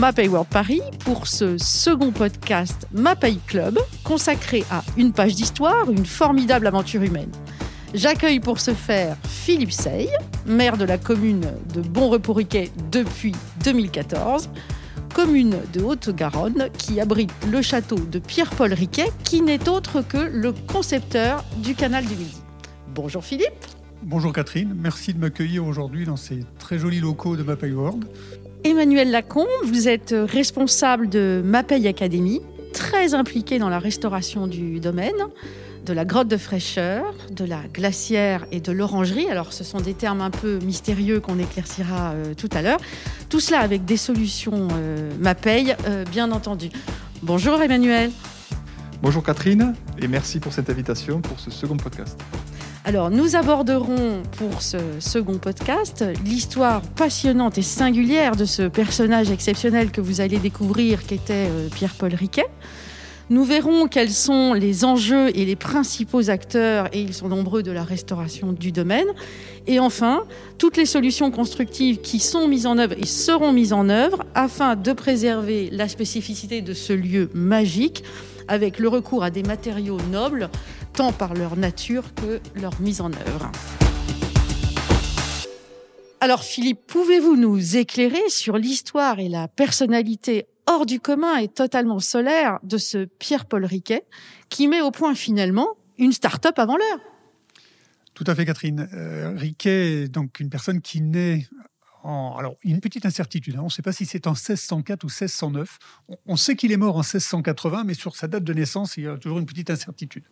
Mapei World Paris pour ce second podcast Mapei Club consacré à une page d'histoire, une formidable aventure humaine. J'accueille pour ce faire Philippe Sey, maire de la commune de Bon-Repos-Riquet depuis 2014, commune de Haute-Garonne qui abrite le château de Pierre-Paul Riquet, qui n'est autre que le concepteur du canal du Midi. Bonjour Philippe. Bonjour Catherine, merci de m'accueillir aujourd'hui dans ces très jolis locaux de Mapei World. Emmanuel Lacombe, vous êtes responsable de Mapei Academy, très impliqué dans la restauration du domaine de la grotte de fraîcheur, de la glacière et de l'orangerie. Alors ce sont des termes un peu mystérieux qu'on éclaircira euh, tout à l'heure. Tout cela avec des solutions euh, MAPEI, euh, bien entendu. Bonjour Emmanuel. Bonjour Catherine et merci pour cette invitation pour ce second podcast. Alors, nous aborderons pour ce second podcast l'histoire passionnante et singulière de ce personnage exceptionnel que vous allez découvrir, qui était Pierre-Paul Riquet. Nous verrons quels sont les enjeux et les principaux acteurs, et ils sont nombreux, de la restauration du domaine. Et enfin, toutes les solutions constructives qui sont mises en œuvre et seront mises en œuvre afin de préserver la spécificité de ce lieu magique avec le recours à des matériaux nobles, tant par leur nature que leur mise en œuvre. Alors Philippe, pouvez-vous nous éclairer sur l'histoire et la personnalité hors du commun et totalement solaire de ce Pierre-Paul Riquet, qui met au point finalement une start-up avant l'heure? Tout à fait, Catherine. Euh, Riquet est donc une personne qui naît en... Alors, une petite incertitude. Hein. On ne sait pas si c'est en 1604 ou 1609. On sait qu'il est mort en 1680, mais sur sa date de naissance, il y a toujours une petite incertitude.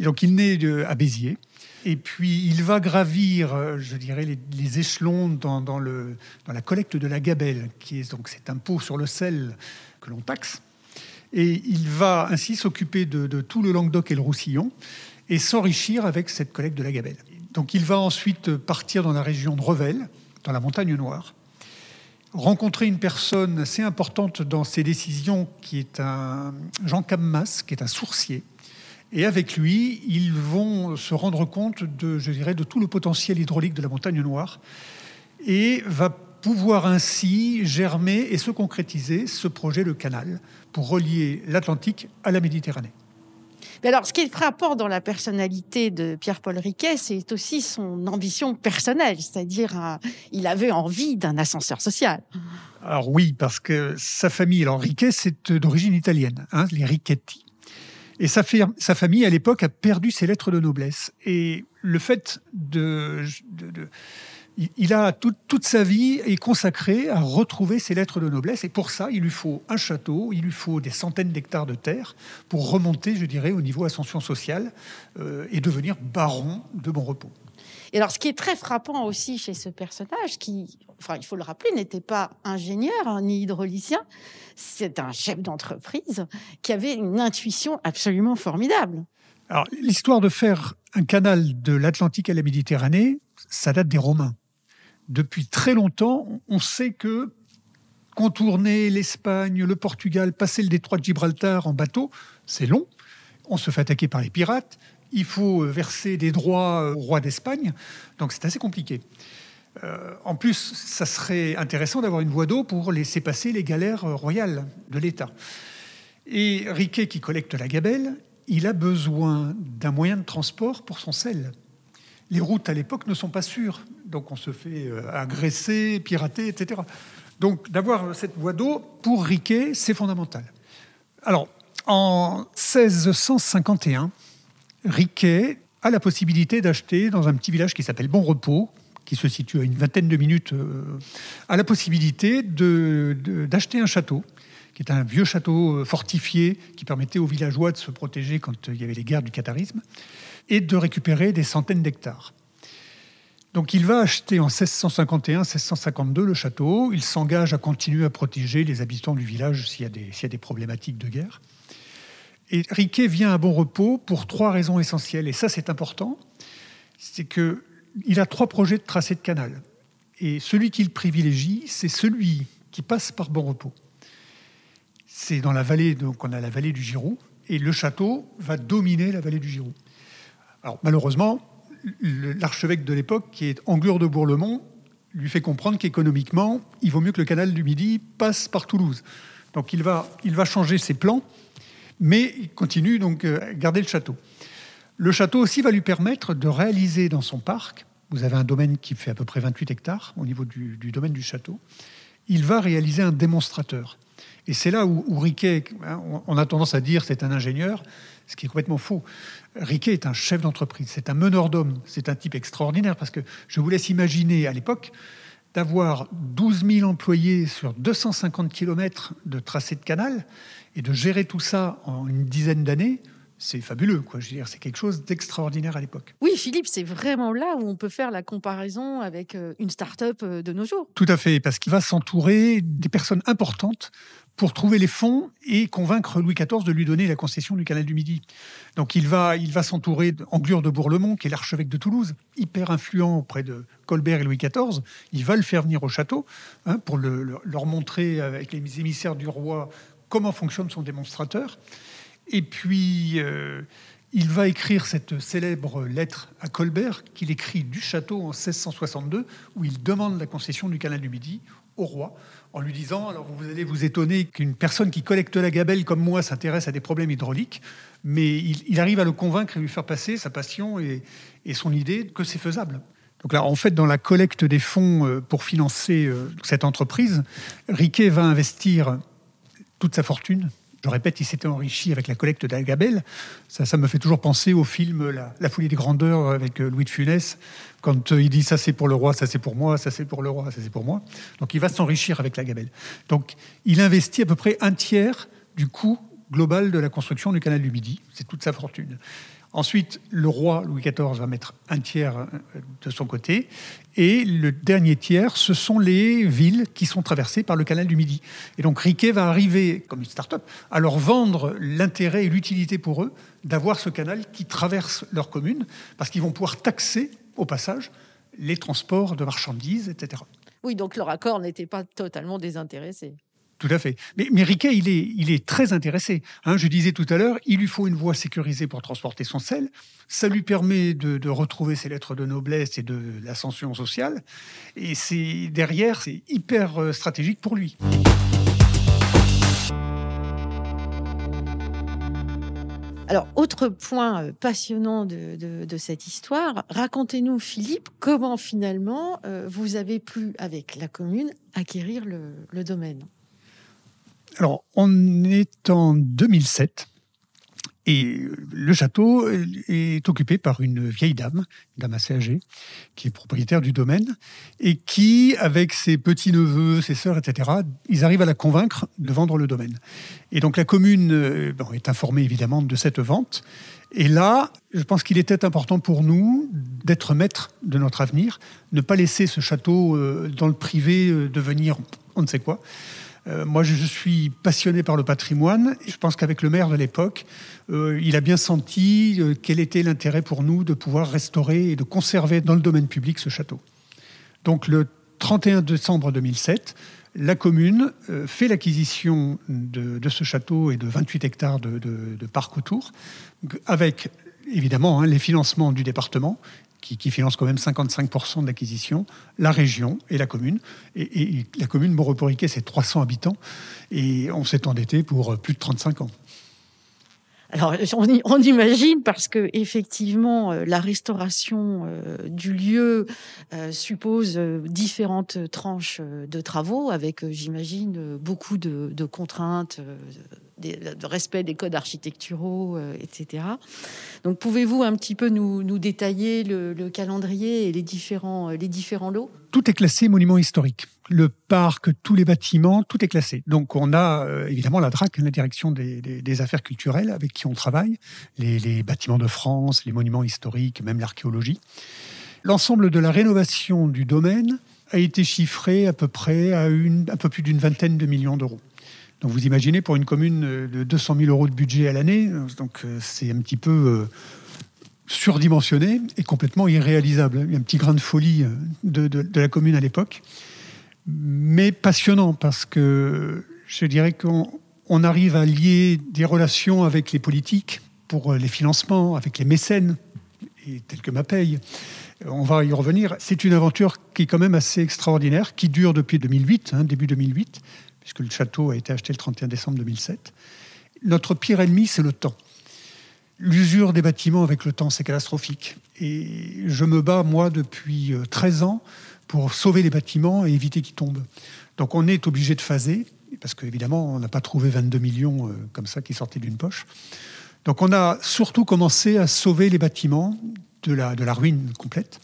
Donc, il naît à Béziers. Et puis, il va gravir, euh, je dirais, les, échelons dans, la collecte de la gabelle, qui est donc cet impôt sur le sel que l'on taxe. Et il va ainsi s'occuper de, tout le Languedoc et le Roussillon et s'enrichir avec cette collecte de la gabelle. Donc, il va ensuite partir dans la région de Revel, dans la montagne noire, rencontrer une personne assez importante dans ses décisions, qui est un Jean Cammas, qui est un sourcier, et avec lui, ils vont se rendre compte de, tout le potentiel hydraulique de la montagne noire et va pouvoir ainsi germer et se concrétiser ce projet de canal pour relier l'Atlantique à la Méditerranée. Mais alors, ce qui est frappant dans la personnalité de Pierre-Paul Riquet, c'est aussi son ambition personnelle, c'est-à-dire qu'il il avait envie d'un ascenseur social. Alors oui, parce que sa famille, alors Riquet, c'est d'origine italienne, hein, les Riquetti. Et sa, sa famille, à l'époque, a perdu ses lettres de noblesse. Et le fait de... il a toute sa vie est consacrée à retrouver ses lettres de noblesse. Et pour ça, il lui faut un château, il lui faut des centaines d'hectares de terre pour remonter, je dirais, au niveau ascension sociale euh, et devenir baron de bon repos. Et alors, ce qui est très frappant aussi chez ce personnage, qui, enfin, il faut le rappeler, n'était pas ingénieur hein, ni hydraulicien, c'est un chef d'entreprise qui avait une intuition absolument formidable. Alors, l'histoire de faire un canal de l'Atlantique à la Méditerranée, ça date des Romains. Depuis très longtemps, on sait que contourner l'Espagne, le Portugal, passer le détroit de Gibraltar en bateau, c'est long. On se fait attaquer par les pirates il faut verser des droits au roi d'Espagne, donc c'est assez compliqué. Euh, en plus, ça serait intéressant d'avoir une voie d'eau pour laisser passer les galères royales de l'État. Et Riquet, qui collecte la gabelle, il a besoin d'un moyen de transport pour son sel. Les routes à l'époque ne sont pas sûres, donc on se fait euh, agresser, pirater, etc. Donc d'avoir cette voie d'eau, pour Riquet, c'est fondamental. Alors, en 1651, Riquet a la possibilité d'acheter dans un petit village qui s'appelle Bon Repos, qui se situe à une vingtaine de minutes, euh, a la possibilité d'acheter un château, qui est un vieux château euh, fortifié qui permettait aux villageois de se protéger quand il y avait les guerres du catharisme, et de récupérer des centaines d'hectares. Donc il va acheter en 1651-1652 le château, il s'engage à continuer à protéger les habitants du village s'il y, a des problématiques de guerre. Et Riquet vient à bon repos pour trois raisons essentielles. Et ça, c'est important. C'est qu'il a trois projets de tracé de canal. Et celui qu'il privilégie, c'est celui qui passe par bon repos. C'est dans la vallée, donc on a la vallée du Giroux, et le château va dominer la vallée du Giroux. Malheureusement, l'archevêque de l'époque, qui est Anglure de Bourlemont, lui fait comprendre qu'économiquement, il vaut mieux que le canal du Midi passe par Toulouse. Donc il va, il va changer ses plans, mais il continue donc euh, à garder le château. Le château aussi va lui permettre de réaliser dans son parc, vous avez un domaine qui fait à peu près 28 hectares au niveau du, domaine du château, il va réaliser un démonstrateur. Et c'est là où, Riquet, hein, on a tendance à dire c'est un ingénieur, ce qui est complètement faux. Riquet est un chef d'entreprise, c'est un meneur d'hommes, c'est un type extraordinaire parce que je vous laisse imaginer à l'époque d'avoir 12 000 employés sur 250 km de tracé de canal et de gérer tout ça en une dizaine d'années c'est fabuleux, quoi. Je veux dire, c'est quelque chose d'extraordinaire à l'époque. Oui, Philippe, c'est vraiment là où on peut faire la comparaison avec euh, une start-up euh, de nos jours. Tout à fait, parce qu'il va s'entourer des personnes importantes pour trouver les fonds et convaincre Louis XIV de lui donner la concession du canal du Midi. Donc il va, il va s'entourer d'Anglure de Bourlemont, qui est l'archevêque de Toulouse, hyper influent auprès de Colbert et Louis XIV. Il va le faire venir au château hein, pour leur montrer avec les émissaires du roi comment fonctionne son démonstrateur. Et puis, euh, il va écrire cette célèbre lettre à Colbert qu'il écrit du château en 1662, où il demande la concession du canal du Midi au roi, en lui disant, alors vous allez vous étonner qu'une personne qui collecte la gabelle comme moi s'intéresse à des problèmes hydrauliques, mais il, arrive à le convaincre et lui faire passer sa passion et, et son idée que c'est faisable. Donc là, en fait, dans la collecte des fonds euh, pour financer euh, cette entreprise, Riquet va investir toute sa fortune, je répète, il s'était enrichi avec la collecte d'Agabel. Ça, ça me fait toujours penser au film La, folie des grandeurs avec euh, Louis de Funès, quand euh, il dit ça c'est pour le roi, ça c'est pour moi, ça c'est pour le roi, ça c'est pour moi. Donc il va s'enrichir avec la Gabelle. Donc il investit à peu près un tiers du coût global de la construction du canal du Midi. C'est toute sa fortune. Ensuite, le roi Louis XIV va mettre un tiers euh, de son côté. Et le dernier tiers, ce sont les villes qui sont traversées par le canal du Midi. Et donc Riquet va arriver, comme une start-up, à leur vendre l'intérêt et l'utilité pour eux d'avoir ce canal qui traverse leur commune, parce qu'ils vont pouvoir taxer au passage les transports de marchandises, etc. Oui, donc leur accord n'était pas totalement désintéressé. Tout à fait. Mais, Riquet, il est, il est très intéressé. Hein, je disais tout à l'heure, il lui faut une voie sécurisée pour transporter son sel. Ça lui permet de, retrouver ses lettres de noblesse et de l'ascension sociale. Et c'est derrière, c'est hyper euh, stratégique pour lui. Alors, autre point euh, passionnant de, cette histoire, racontez-nous, Philippe, comment finalement euh, vous avez pu, avec la commune, acquérir le domaine. Alors, on est en 2007 et le château est occupé par une vieille dame, une dame assez âgée, qui est propriétaire du domaine et qui, avec ses petits-neveux, ses sœurs, etc., ils arrivent à la convaincre de vendre le domaine. Et donc la commune euh, est informée évidemment de cette vente. Et là, je pense qu'il était important pour nous d'être maître de notre avenir, ne pas laisser ce château euh, dans le privé euh, devenir on ne sait quoi. Euh, moi, je suis passionné par le patrimoine. je pense qu'avec le maire de l'époque, euh, il a bien senti euh, quel était l'intérêt pour nous de pouvoir restaurer et de conserver dans le domaine public ce château. Donc, le 31 décembre 2007, la commune fait l'acquisition de, ce château et de 28 hectares de, parc autour, avec évidemment hein, les financements du département qui, finance quand même 55% de l'acquisition, la région et la commune. Et, la commune Montreporriquet, c'est 300 habitants, et on s'est endetté pour plus de 35 ans. Alors, on, imagine parce que effectivement, euh, la restauration euh, du lieu euh, suppose différentes tranches de travaux, avec, j'imagine, beaucoup de contraintes de respect des codes architecturaux, euh, etc. Donc, pouvez-vous un petit peu nous, détailler le, calendrier et les différents, euh, les différents lots? Tout est classé monument historique. Le parc, tous les bâtiments, tout est classé. Donc, on a euh, évidemment la DRAC, la direction des, affaires culturelles, avec qui on travaille, les, bâtiments de France, les monuments historiques, même l'archéologie. L'ensemble de la rénovation du domaine a été chiffré à peu près à une, un peu plus d'une vingtaine de millions d'euros. Donc vous imaginez pour une commune de 200 000 euros de budget à l'année, donc euh, c'est un petit peu euh, surdimensionné et complètement irréalisable. Il y a un petit grain de folie euh, de, la commune à l'époque, mais passionnant parce que je dirais qu'on arrive à lier des relations avec les politiques pour les financements, avec les mécènes, et tels que ma paye, On va y revenir. C'est une aventure qui est quand même assez extraordinaire, qui dure depuis 2008, hein, début 2008, puisque le château a été acheté le 31 décembre 2007. Notre pire ennemi, c'est le temps. L'usure des bâtiments avec le temps, c'est catastrophique. Et je me bats, moi, depuis 13 euh, ans pour sauver les bâtiments et éviter qu'ils tombent. Donc on est obligé de phaser, parce qu'évidemment, on n'a pas trouvé 22 millions euh, comme ça qui sortaient d'une poche. Donc on a surtout commencé à sauver les bâtiments de la, de la ruine complète.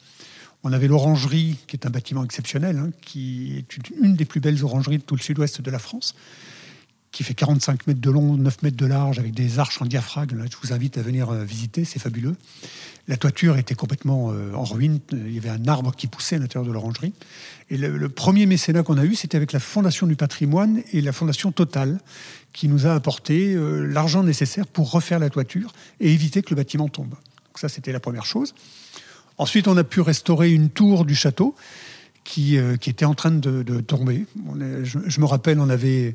On avait l'orangerie, qui est un bâtiment exceptionnel, hein, qui est une des plus belles orangeries de tout le sud-ouest de la France, qui fait 45 mètres de long, 9 mètres de large, avec des arches en diaphragme. je vous invite à venir euh, visiter, c'est fabuleux. La toiture était complètement euh, en ruine. Il y avait un arbre qui poussait à l'intérieur de l'orangerie. Et le, premier mécénat qu'on a eu, c'était avec la Fondation du patrimoine et la Fondation Total, qui nous a apporté euh, l'argent nécessaire pour refaire la toiture et éviter que le bâtiment tombe. Donc ça, c'était la première chose. Ensuite, on a pu restaurer une tour du château qui, euh, était en train de, tomber. je, me rappelle, on avait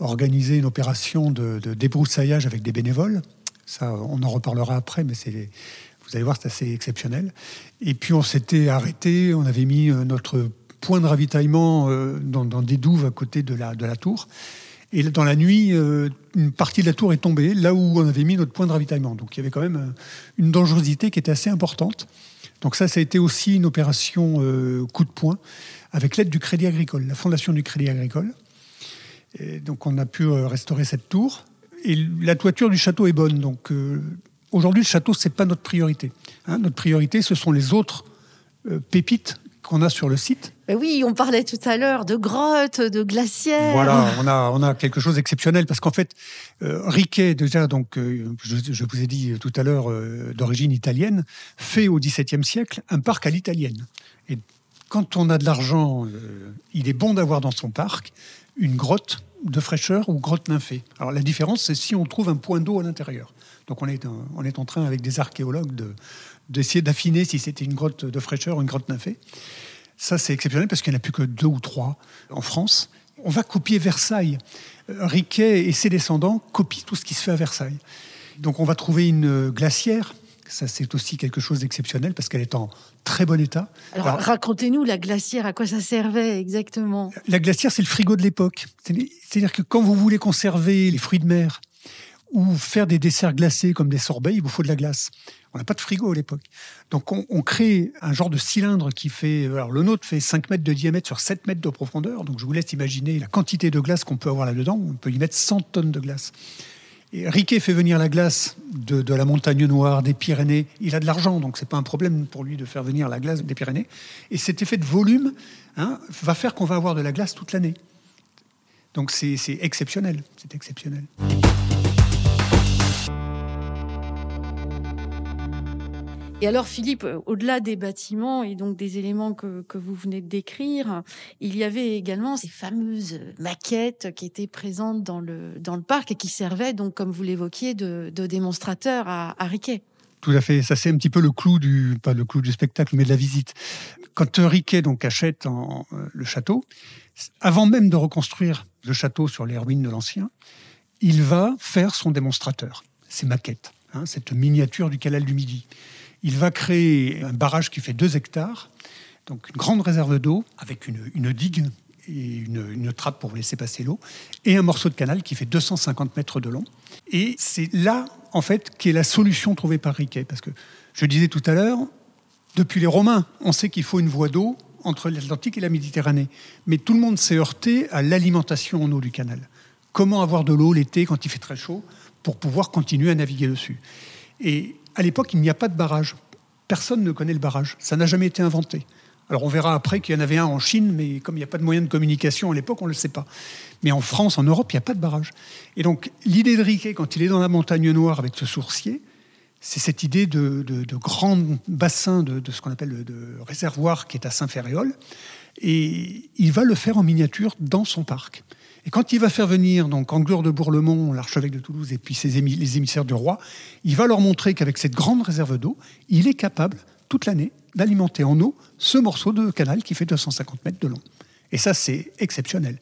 organisé une opération de, débroussaillage avec des bénévoles. Ça, on en reparlera après, mais vous allez voir, c'est assez exceptionnel. Et puis on s'était arrêté, on avait mis euh, notre point de ravitaillement euh, dans, des douves à côté de la tour. Et dans la nuit, euh, une partie de la tour est tombée là où on avait mis notre point de ravitaillement. Donc il y avait quand même une dangerosité qui était assez importante. Donc ça, ça a été aussi une opération coup de poing avec l'aide du Crédit Agricole, la fondation du Crédit Agricole. Donc on a pu restaurer cette tour. Et la toiture du château est bonne. Donc Aujourd'hui, le château, ce n'est pas notre priorité. Hein. notre priorité, ce sont les autres euh, pépites qu'on a sur le site. Oui, on parlait tout à l'heure de grottes, de glacières. Voilà, on a, quelque chose d'exceptionnel parce qu'en fait, euh, Riquet, déjà, donc, euh, je, vous ai dit tout à l'heure, d'origine italienne, fait au XVIIe siècle un parc à l'italienne. Et quand on a de l'argent, il est bon d'avoir dans son parc une grotte de fraîcheur ou grotte nymphée. Alors la différence, c'est si on trouve un point d'eau à l'intérieur. Donc on est, on est en train, avec des archéologues, d'essayer d'affiner si c'était une grotte de fraîcheur ou une grotte nymphée. Ça, c'est exceptionnel parce qu'il n'y en a plus que deux ou trois en France. On va copier Versailles. Euh, Riquet et ses descendants copient tout ce qui se fait à Versailles. Donc on va trouver une glacière. Ça, c'est aussi quelque chose d'exceptionnel parce qu'elle est en très bon état. Alors, racontez-nous la glacière, à quoi ça servait exactement? La glacière, c'est le frigo de l'époque. C'est-à-dire que quand vous voulez conserver les fruits de mer, ou faire des desserts glacés comme des sorbets, il vous faut de la glace. On n'a pas de frigo à l'époque. Donc on, crée un genre de cylindre qui fait... Alors le nôtre fait 5 mètres de diamètre sur 7 mètres de profondeur. Donc je vous laisse imaginer la quantité de glace qu'on peut avoir là-dedans. On peut y mettre 100 tonnes de glace. Et Riquet fait venir la glace de, la montagne noire, des Pyrénées. Il a de l'argent, donc c'est pas un problème pour lui de faire venir la glace des Pyrénées. Et cet effet de volume hein, va faire qu'on va avoir de la glace toute l'année. Donc c'est exceptionnel. C'est exceptionnel. Et alors, Philippe, euh, au-delà des bâtiments et donc des éléments que, vous venez de décrire, il y avait également ces fameuses maquettes qui étaient présentes dans le, dans le parc et qui servaient, donc, comme vous l'évoquiez, de, de démonstrateurs à, Riquet. Tout à fait. Ça, c'est un petit peu le clou du, pas le clou du spectacle, mais de la visite. Quand Riquet donc achète euh, le château, avant même de reconstruire le château sur les ruines de l'ancien, il va faire son démonstrateur, ses maquettes, hein, cette miniature du canal du Midi. Il va créer un barrage qui fait 2 hectares, donc une grande réserve d'eau avec une, digue et une, trappe pour laisser passer l'eau, et un morceau de canal qui fait 250 mètres de long. Et c'est là, en fait, qu'est la solution trouvée par Riquet. Parce que je disais tout à l'heure, depuis les Romains, on sait qu'il faut une voie d'eau entre l'Atlantique et la Méditerranée. Mais tout le monde s'est heurté à l'alimentation en eau du canal. Comment avoir de l'eau l'été quand il fait très chaud pour pouvoir continuer à naviguer dessus? À l'époque, il n'y a pas de barrage. Personne ne connaît le barrage. Ça n'a jamais été inventé. Alors on verra après qu'il y en avait un en Chine, mais comme il n'y a pas de moyen de communication à l'époque, on ne le sait pas. Mais en France, en Europe, il n'y a pas de barrage. Et donc l'idée de Riquet, quand il est dans la montagne noire avec ce sourcier, c'est cette idée de, grand bassin de, de ce qu'on appelle le réservoir qui est à Saint-Ferréol. Et il va le faire en miniature dans son parc. Et quand il va faire venir donc de Bourlemont, l'archevêque de Toulouse, et puis les émissaires du roi, il va leur montrer qu'avec cette grande réserve d'eau, il est capable, toute l'année, d'alimenter en eau ce morceau de canal qui fait 250 mètres de long. Et ça, c'est exceptionnel.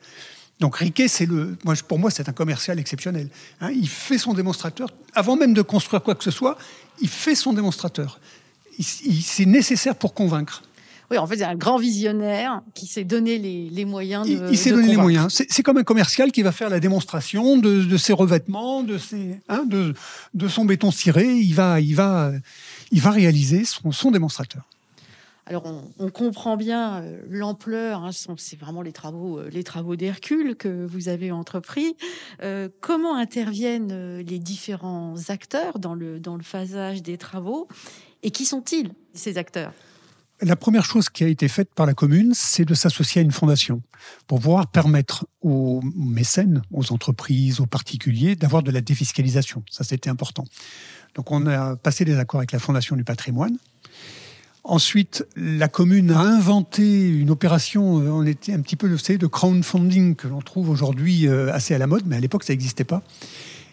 Donc Riquet, c'est le, moi, pour moi, c'est un commercial exceptionnel. Hein. il fait son démonstrateur, avant même de construire quoi que ce soit, il fait son démonstrateur. c'est nécessaire pour convaincre. Oui, en fait, c'est un grand visionnaire qui s'est donné les, moyens de. Il, s'est donné les moyens. C'est comme un commercial qui va faire la démonstration de, ses revêtements, de, ses, hein, de, de, son béton ciré. Il va, il va, il va réaliser son, son démonstrateur. Alors on, comprend bien euh, l'ampleur, hein, c'est vraiment les travaux, euh, les travaux d'Hercule que vous avez entrepris. Euh, comment interviennent les différents acteurs dans le, dans le phasage des travaux et qui sont-ils ces acteurs? La première chose qui a été faite par la commune, c'est de s'associer à une fondation pour pouvoir permettre aux mécènes, aux entreprises, aux particuliers d'avoir de la défiscalisation. Ça, c'était important. Donc, on a passé des accords avec la Fondation du patrimoine Ensuite, la commune a inventé une opération, euh, on était un petit peu, vous de crowdfunding que l'on trouve aujourd'hui euh, assez à la mode, mais à l'époque, ça n'existait pas.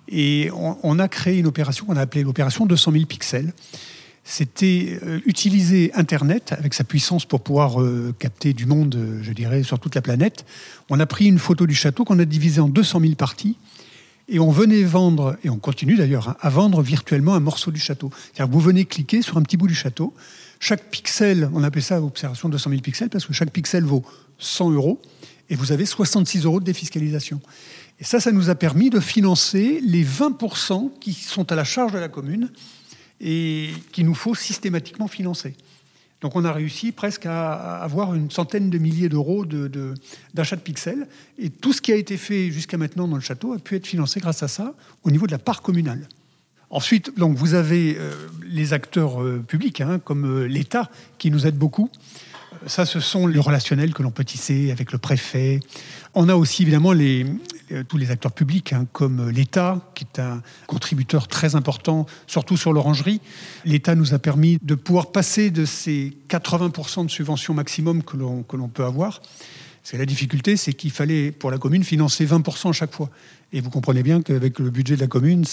Et on, a créé une opération qu'on a appelée l'opération 200 000 pixels. C'était euh, utiliser Internet avec sa puissance pour pouvoir capter du monde, je dirais, sur toute la planète. On a pris une photo du château qu'on a divisée en 200 000 parties et on venait vendre, et on continue d'ailleurs, hein, à vendre virtuellement un morceau du château. C'est-à-dire vous venez cliquer sur un petit bout du château, chaque pixel, on appelle ça observation de 200 000 pixels, parce que chaque pixel vaut 100 euros, et vous avez 66 euros de défiscalisation. Et ça, ça nous a permis de financer les 20% qui sont à la charge de la commune et qu'il nous faut systématiquement financer. Donc on a réussi presque à avoir une centaine de milliers d'euros d'achat de, de, pixels. Et tout ce qui a été fait jusqu'à maintenant dans le château a pu être financé grâce à ça au niveau de la part communale. Ensuite, donc, vous avez euh, les acteurs euh, publics, hein, comme euh, l'État, qui nous aident beaucoup. Ça, ce sont les relationnels que l'on peut tisser avec le préfet. On a aussi évidemment les, tous les acteurs publics, hein, comme l'État, qui est un contributeur très important, surtout sur l'orangerie. L'État nous a permis de pouvoir passer de ces 80% de subventions maximum que l'on peut avoir. C'est la difficulté, c'est qu'il fallait pour la commune financer 20% à chaque fois. Et vous comprenez bien qu'avec le budget de la commune,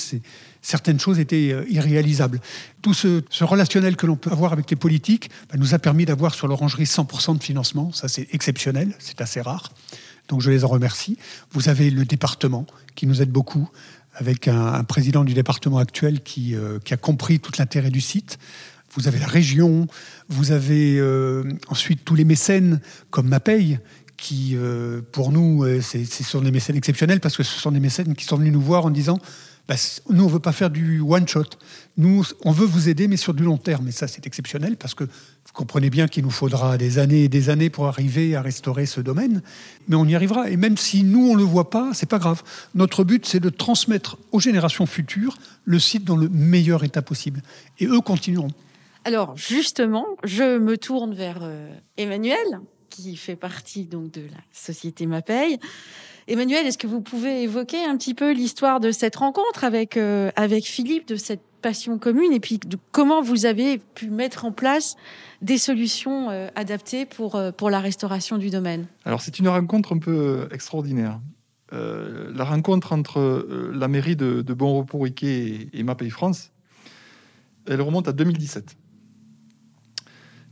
certaines choses étaient euh, irréalisables. Tout ce, relationnel que l'on peut avoir avec les politiques bah, nous a permis d'avoir sur l'orangerie 100% de financement. Ça, c'est exceptionnel, c'est assez rare. Donc je les en remercie. Vous avez le département qui nous aide beaucoup, avec un, président du département actuel qui, euh, qui a compris tout l'intérêt du site. Vous avez la région, vous avez euh, ensuite tous les mécènes comme MAPEI qui, euh, pour nous, euh, ce sont des mécènes exceptionnels parce que ce sont des mécènes qui sont venus nous voir en disant bah, nous, on ne veut pas faire du one-shot. Nous, on veut vous aider, mais sur du long terme. Et ça, c'est exceptionnel parce que vous comprenez bien qu'il nous faudra des années et des années pour arriver à restaurer ce domaine. Mais on y arrivera. Et même si nous, on ne le voit pas, c'est pas grave. Notre but, c'est de transmettre aux générations futures le site dans le meilleur état possible. Et eux continueront. Alors, justement, je me tourne vers euh, Emmanuel qui fait partie donc de la société MAPEI. Emmanuel, est-ce que vous pouvez évoquer un petit peu l'histoire de cette rencontre avec, euh, avec Philippe, de cette passion commune, et puis de comment vous avez pu mettre en place des solutions euh, adaptées pour, euh, pour la restauration du domaine? Alors c'est une rencontre un peu extraordinaire. la rencontre entre la mairie de, de Bon Repos Riquet et, et MAPEI France, elle remonte à 2017.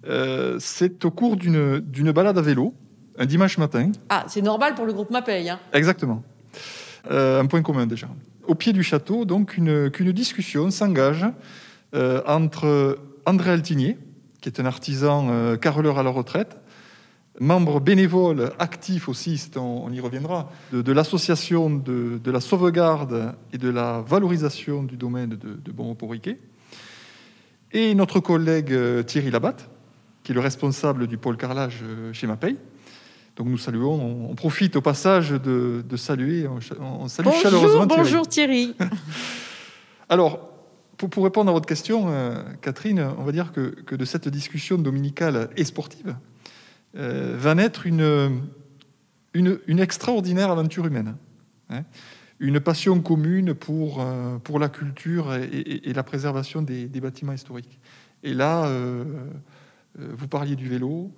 Euh, c'est au cours d'une balade à vélo, un dimanche matin. Ah, c'est normal pour le groupe Mapei. Hein. Exactement. Euh, un point commun déjà. Au pied du château, donc, qu'une discussion s'engage euh, entre André Altinier, qui est un artisan carreleur à la retraite, membre bénévole, actif aussi, on, y reviendra, de, l'association de, la sauvegarde et de la valorisation du domaine de, de Bon et notre collègue Thierry Labatte, qui est le responsable du pôle carrelage euh, chez MAPEI. Donc nous saluons, on profite au passage de, saluer, on, salue bonjour, chaleureusement Thierry. Bonjour Thierry. Alors, pour, répondre à votre question, euh, Catherine, on va dire que, de cette discussion dominicale et sportive euh, va naître une, une, extraordinaire aventure humaine. Hein. une passion commune pour, pour la culture et, la préservation des, bâtiments historiques. Et là, vous parliez du vélo.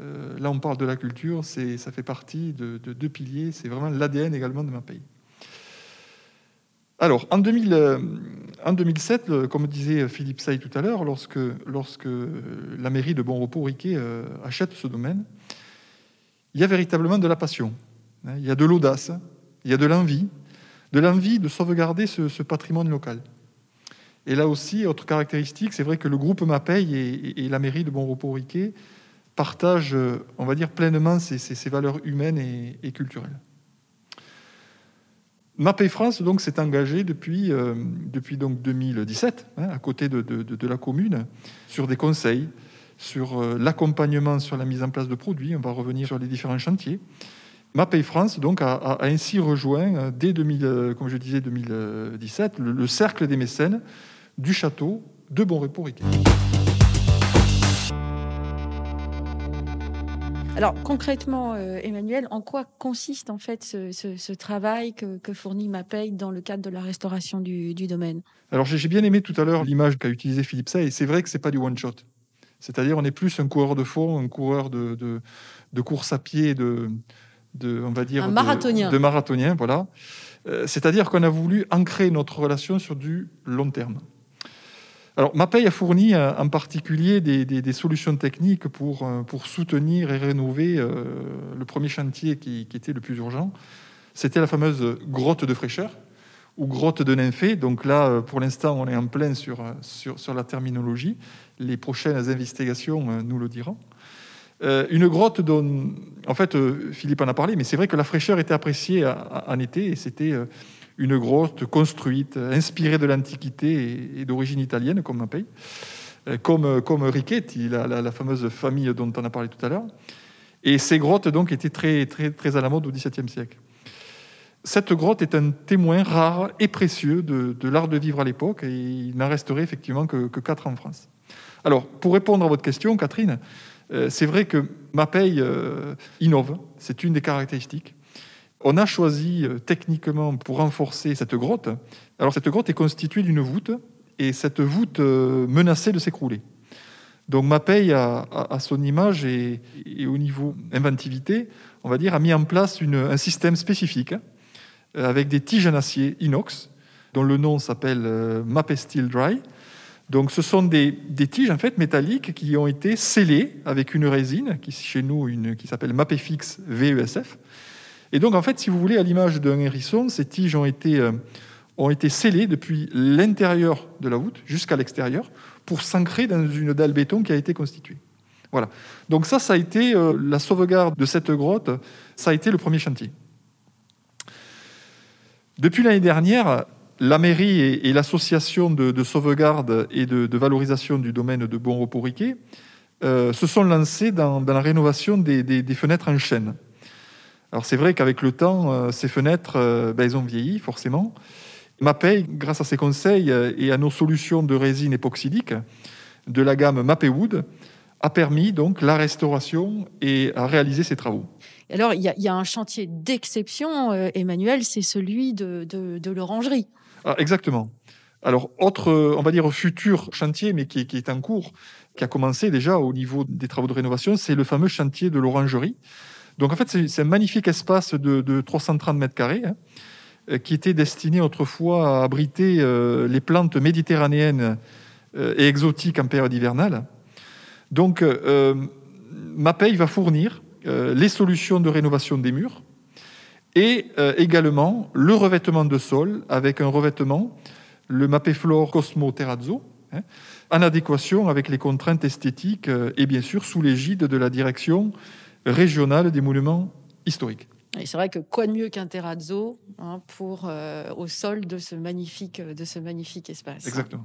Euh, là, on parle de la culture. Ça fait partie de, deux piliers. C'est vraiment l'ADN également de ma pays. Alors, en, 2000, en 2007, comme disait Philippe Say tout à l'heure, lorsque, la mairie de Bon Repos Riquet euh, achète ce domaine, il y a véritablement de la passion, hein. il y a de l'audace, il y a de l'envie, de l'envie de sauvegarder ce, patrimoine local. Et là aussi, autre caractéristique, c'est vrai que le groupe MAPEI et, la mairie de Bon Repos Riquet partagent, on va dire, pleinement ces, valeurs humaines et, culturelles. MAPEI France donc s'est engagé depuis, euh, depuis donc 2017, hein, à côté de, la commune, sur des conseils, sur euh, l'accompagnement sur la mise en place de produits. On va revenir sur les différents chantiers. MAPEI France donc, a, ainsi rejoint, euh, dès 2000, comme je disais, 2017, le, cercle des mécènes du château de Bon Repos Riquet. Alors concrètement, euh, Emmanuel, en quoi consiste en fait ce, travail que, fournit MAPEI dans le cadre de la restauration du, domaine? Alors j'ai bien aimé tout à l'heure l'image qu'a utilisée Philippe Say, et c'est vrai que c'est pas du one shot. C'est-à-dire on est plus un coureur de fond, un coureur de, de, course à pied, de, de on va dire un marathonien. De, marathonien, voilà. Euh, c'est-à-dire qu'on a voulu ancrer notre relation sur du long terme. Alors, MAPEI a fourni euh, en particulier des, solutions techniques pour, euh, pour soutenir et rénover euh, le premier chantier qui, était le plus urgent. C'était la fameuse grotte de fraîcheur ou grotte de nymphée. Donc là, pour l'instant, on est en plein sur, sur, la terminologie. Les prochaines investigations nous le diront. une grotte dont, en fait, Philippe en a parlé, mais c'est vrai que la fraîcheur était appréciée en été et c'était une grotte construite, inspirée de l'Antiquité et, d'origine italienne, comme Mappei, euh, comme, euh, comme Richetti, la, la, fameuse famille dont on a parlé tout à l'heure. Et ces grottes donc étaient très, très, à la mode au XVIIe siècle. Cette grotte est un témoin rare et précieux de, l'art de vivre à l'époque, et il n'en resterait effectivement que, quatre en France. Alors, pour répondre à votre question, Catherine, euh, c'est vrai que Mapei innove, c'est une des caractéristiques. On a choisi euh, techniquement pour renforcer cette grotte. Alors cette grotte est constituée d'une voûte et cette voûte euh, menaçait de s'écrouler. Donc Mapei, à, son image et, au niveau inventivité, on va dire, a mis en place un système spécifique euh, avec des tiges en acier inox, dont le nom s'appelle Mapei Steel Dry. Donc ce sont des, tiges en fait métalliques qui ont été scellées avec une résine, qui chez nous une, qui s'appelle Mapefix VESF, et donc, en fait, si vous voulez, à l'image d'un hérisson, ces tiges ont été, euh, ont été scellées depuis l'intérieur de la voûte jusqu'à l'extérieur pour s'ancrer dans une dalle béton qui a été constituée. Voilà. Donc ça, ça a été euh, la sauvegarde de cette grotte, ça a été le premier chantier. Depuis l'année dernière, la mairie et, l'association de, sauvegarde et de, valorisation du domaine de Bon Repos Riquet euh, se sont lancés dans, la rénovation des, des fenêtres en chaîne. Alors c'est vrai qu'avec le temps, euh, ces fenêtres, euh, ben, elles ont vieilli forcément. Mapei, grâce à ses conseils euh, et à nos solutions de résine époxydique de la gamme Wood, a permis donc la restauration et a réalisé ces travaux. Alors il y, a un chantier d'exception, Emmanuel, c'est celui de, l'orangerie. Ah, exactement. Alors autre, on va dire futur chantier, mais qui, qui est en cours, qui a commencé déjà au niveau des travaux de rénovation, c'est le fameux chantier de l'orangerie. Donc en fait, c'est un magnifique espace de, 330 mètres carrés hein, euh, qui était destiné autrefois à abriter euh, les plantes méditerranéennes euh, et exotiques en période hivernale. Donc MAPEI va fournir les solutions de rénovation des murs et également le revêtement de sol avec un revêtement, le Mapeflore Cosmo Terrazzo, hein, en adéquation avec les contraintes esthétiques et bien sûr sous l'égide de la direction régionale des monuments historiques. c'est vrai que quoi de mieux qu'un terrazzo hein, pour euh, au sol de ce magnifique de ce magnifique espace. Exactement.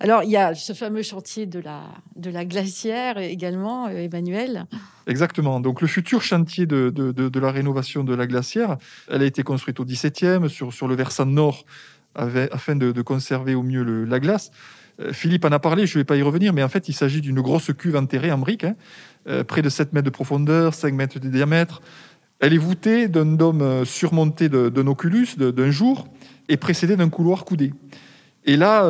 Alors il y a ce fameux chantier de la de la glacière également, euh, Emmanuel. Exactement. Donc le futur chantier de, de, de, la rénovation de la glacière, elle a été construite au XVIIe sur sur le versant nord afin de, conserver au mieux le, la glace. Euh, Philippe en a parlé, je ne vais pas y revenir, mais en fait, il s'agit d'une grosse cuve enterrée en briques, hein, euh, près de 7 mètres de profondeur, 5 mètres de diamètre. Elle est voûtée d'un dôme euh, surmonté d'un oculus d'un jour et précédée d'un couloir coudé. Et là,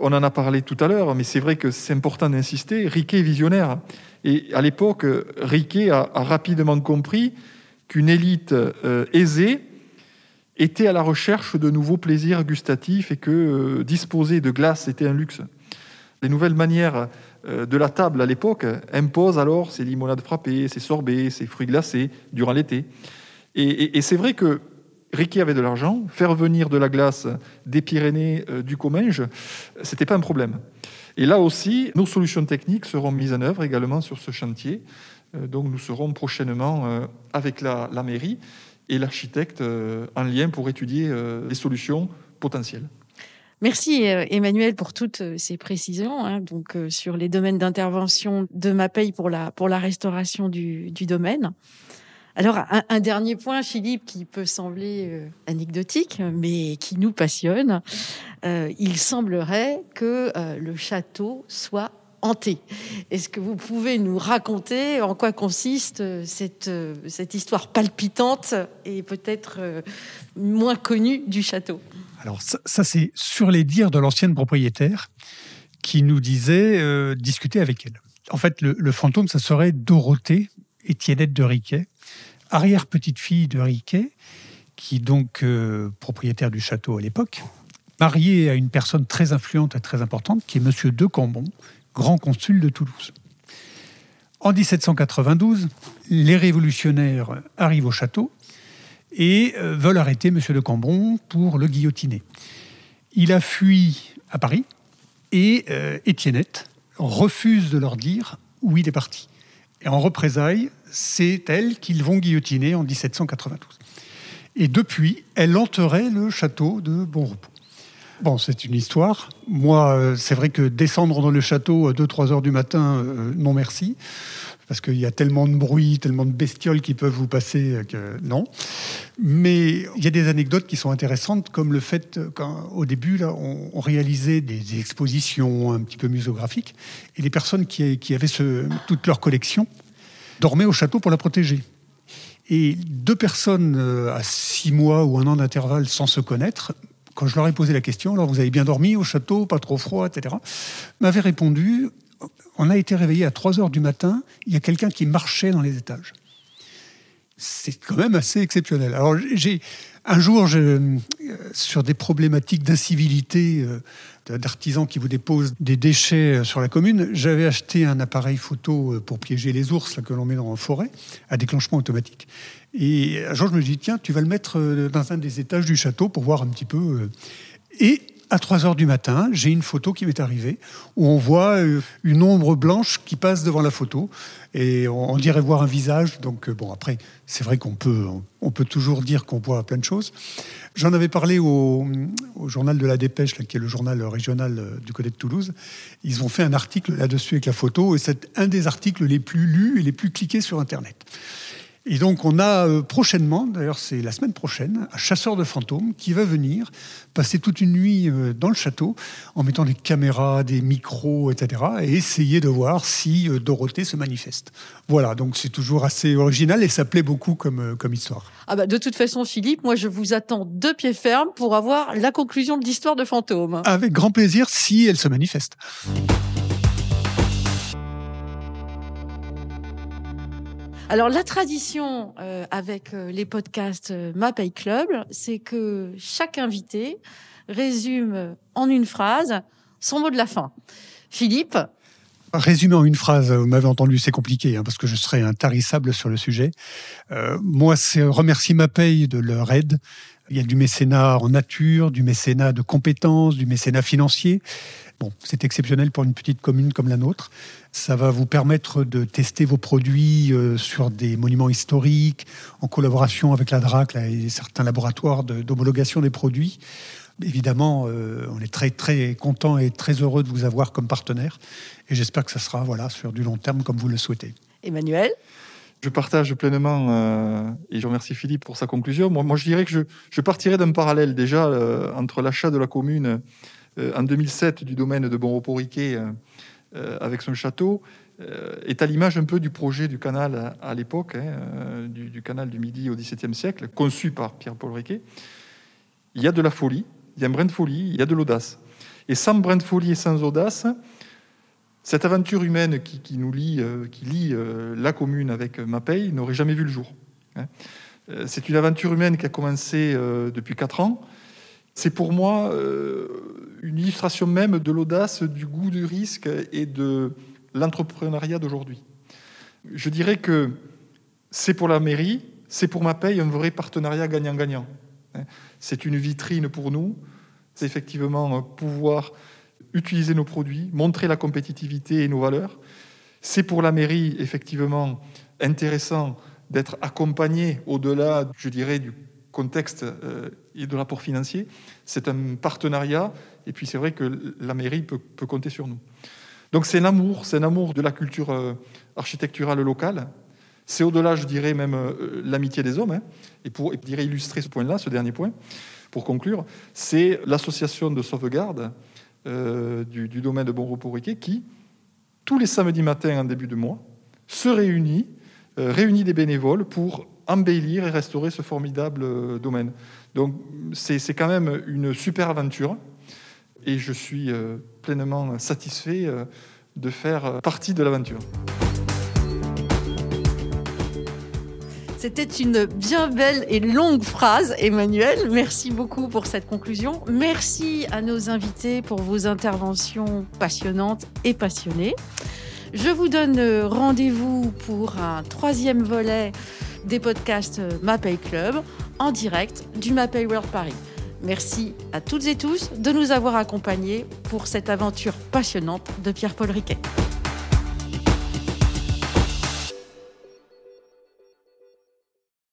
on en a parlé tout à l'heure, mais c'est vrai que c'est important d'insister, Riquet est visionnaire. Et à l'époque, Riquet a, rapidement compris qu'une élite aisée était à la recherche de nouveaux plaisirs gustatifs et que disposer de glace était un luxe. Les nouvelles manières euh, de la table à l'époque imposent alors ces limonades frappées, ces sorbets, ces fruits glacés durant l'été. Et, c'est vrai que Riquet avait de l'argent, faire venir de la glace des Pyrénées, du Comminges, c'était pas un problème. Et là aussi, nos solutions techniques seront mises en œuvre également sur ce chantier. donc nous serons prochainement avec la, mairie et l'architecte en lien pour étudier les solutions potentielles. Merci euh, Emmanuel pour toutes euh, ces précisions hein, donc euh, sur les domaines d'intervention de MAPEI pour la pour la restauration du, du domaine. Alors un, dernier point, Philippe, qui peut sembler anecdotique, mais qui nous passionne. il semblerait que le château soit hanté. Est-ce que vous pouvez nous raconter en quoi consiste cette, cette histoire palpitante et peut-être moins connue du château? Alors ça, c'est sur les dires de l'ancienne propriétaire qui nous disait euh, discuter avec elle. En fait, le, fantôme, ça serait Dorothée Étiennette de Riquet, arrière-petite-fille de Riquet, qui donc euh, propriétaire du château à l'époque, mariée à une personne très influente et très importante, qui est Monsieur de Cambon, grand consul de Toulouse. En 1792, les révolutionnaires arrivent au château et euh, veulent arrêter M. de Cambon pour le guillotiner. Il a fui à Paris et euh, Étiennette refuse de leur dire où il est parti. Et en représailles, c'est elle qu'ils vont guillotiner en 1792. Et depuis, elle hanterait le château de Bonrepos. Bon, c'est une histoire. Moi, euh, c'est vrai que descendre dans le château à 2-3 heures du matin, non merci parce qu'il y a tellement de bruit, tellement de bestioles qui peuvent vous passer que non. Mais il y a des anecdotes qui sont intéressantes, comme le fait qu'au début, là, on, réalisait des expositions un petit peu muséographiques, et les personnes qui, avaient ce, toute leur collection dormaient au château pour la protéger. Et deux personnes euh, à six mois ou un an d'intervalle sans se connaître, quand je leur ai posé la question, alors vous avez bien dormi au château, pas trop froid, etc., m'avaient répondu on a été réveillé à 3 heures du matin, il y a quelqu'un qui marchait dans les étages. C'est quand même assez exceptionnel. Alors, j'ai un jour, euh, sur des problématiques d'incivilité euh, d'artisans qui vous déposent des déchets euh, sur la commune, j'avais acheté un appareil photo pour piéger les ours que l'on met dans la forêt, à déclenchement automatique. Et un jour, je me dis, tiens, tu vas le mettre dans un des étages du château pour voir un petit peu. Et à 3 heures du matin, j'ai une photo qui m'est arrivée où on voit euh, une ombre blanche qui passe devant la photo et on dirait voir un visage. Donc, euh, bon, après, c'est vrai qu'on peut, on peut toujours dire qu'on voit plein de choses. J'en avais parlé au, journal de la Dépêche, qui est le journal régional euh, du côté de Toulouse. Ils ont fait un article là-dessus avec la photo et c'est un des articles les plus lus et les plus cliqués sur Internet. Et donc on a euh, prochainement, d'ailleurs c'est la semaine prochaine, un chasseur de fantômes qui va venir passer toute une nuit euh, dans le château en mettant des caméras, des micros, etc. et essayer de voir si euh, Dorothée se manifeste. Voilà, donc c'est toujours assez original et ça plaît beaucoup comme, comme histoire. Ah bah de toute façon Philippe, moi je vous attends de pied ferme pour avoir la conclusion de l'histoire de fantômes. Avec grand plaisir si elle se manifeste. Alors la tradition euh, avec euh, les podcasts euh, Mapay Club, c'est que chaque invité résume en une phrase son mot de la fin. Philippe Résumer en une phrase, vous m'avez entendu, c'est compliqué, hein, parce que je serais intarissable sur le sujet. moi, c'est remercier Mapay de leur aide. Il y a du mécénat en nature, du mécénat de compétences, du mécénat financier. Bon, c'est exceptionnel pour une petite commune comme la nôtre. Ça va vous permettre de tester vos produits euh, sur des monuments historiques, en collaboration avec la DRAC et certains laboratoires d'homologation des produits. Évidemment, euh, on est très très content et très heureux de vous avoir comme partenaire. Et j'espère que ça sera voilà, sur du long terme comme vous le souhaitez. Emmanuel? Je partage pleinement, euh, et je remercie Philippe pour sa conclusion. Moi, je dirais que je, je partirais d'un parallèle déjà entre l'achat de la commune en 2007 du domaine de Bonrepos-Riquet euh, avec son château, euh, est à l'image un peu du projet du canal à, l'époque, hein, euh, du, canal du Midi au XVIIe siècle, conçu par Pierre-Paul Riquet. Il y a de la folie, il y a un brin de folie, il y a de l'audace. Et sans brin de folie et sans audace, cette aventure humaine qui, nous lie, qui lie la commune avec Mapei n'aurait jamais vu le jour. Hein. C'est une aventure humaine qui a commencé depuis quatre ans, c'est pour moi euh, une illustration même de l'audace, du goût du risque et de l'entrepreneuriat d'aujourd'hui. Je dirais que c'est pour la mairie, c'est pour ma un vrai partenariat gagnant-gagnant. Hein. C'est une vitrine pour nous. C'est effectivement pouvoir utiliser nos produits, montrer la compétitivité et nos valeurs. C'est pour la mairie, effectivement, intéressant d'être accompagné au-delà, je dirais, du contexte euh, et de l'apport financier. C'est un partenariat, et puis c'est vrai que la mairie peut, compter sur nous. Donc c'est un amour, c'est un amour de la culture euh, architecturale locale. C'est au-delà, je dirais, même euh, l'amitié des hommes. Hein. Et pour je dirais, illustrer ce point-là, ce dernier point, pour conclure, c'est l'association de sauvegarde du, domaine de Bon Repos Riquet qui, tous les samedis matins en début de mois, se réunit, réunit des bénévoles pour embellir et restaurer ce formidable euh, domaine. Donc c'est quand même une super aventure et je suis euh, pleinement satisfait euh, de faire partie de l'aventure. C'était une bien belle et longue phrase, Emmanuel. Merci beaucoup pour cette conclusion. Merci à nos invités pour vos interventions passionnantes et passionnées. Je vous donne rendez-vous pour un troisième volet des podcasts MAPEI Club en direct du MAPEI World Paris. Merci à toutes et tous de nous avoir accompagnés pour cette aventure passionnante de Pierre-Paul Riquet.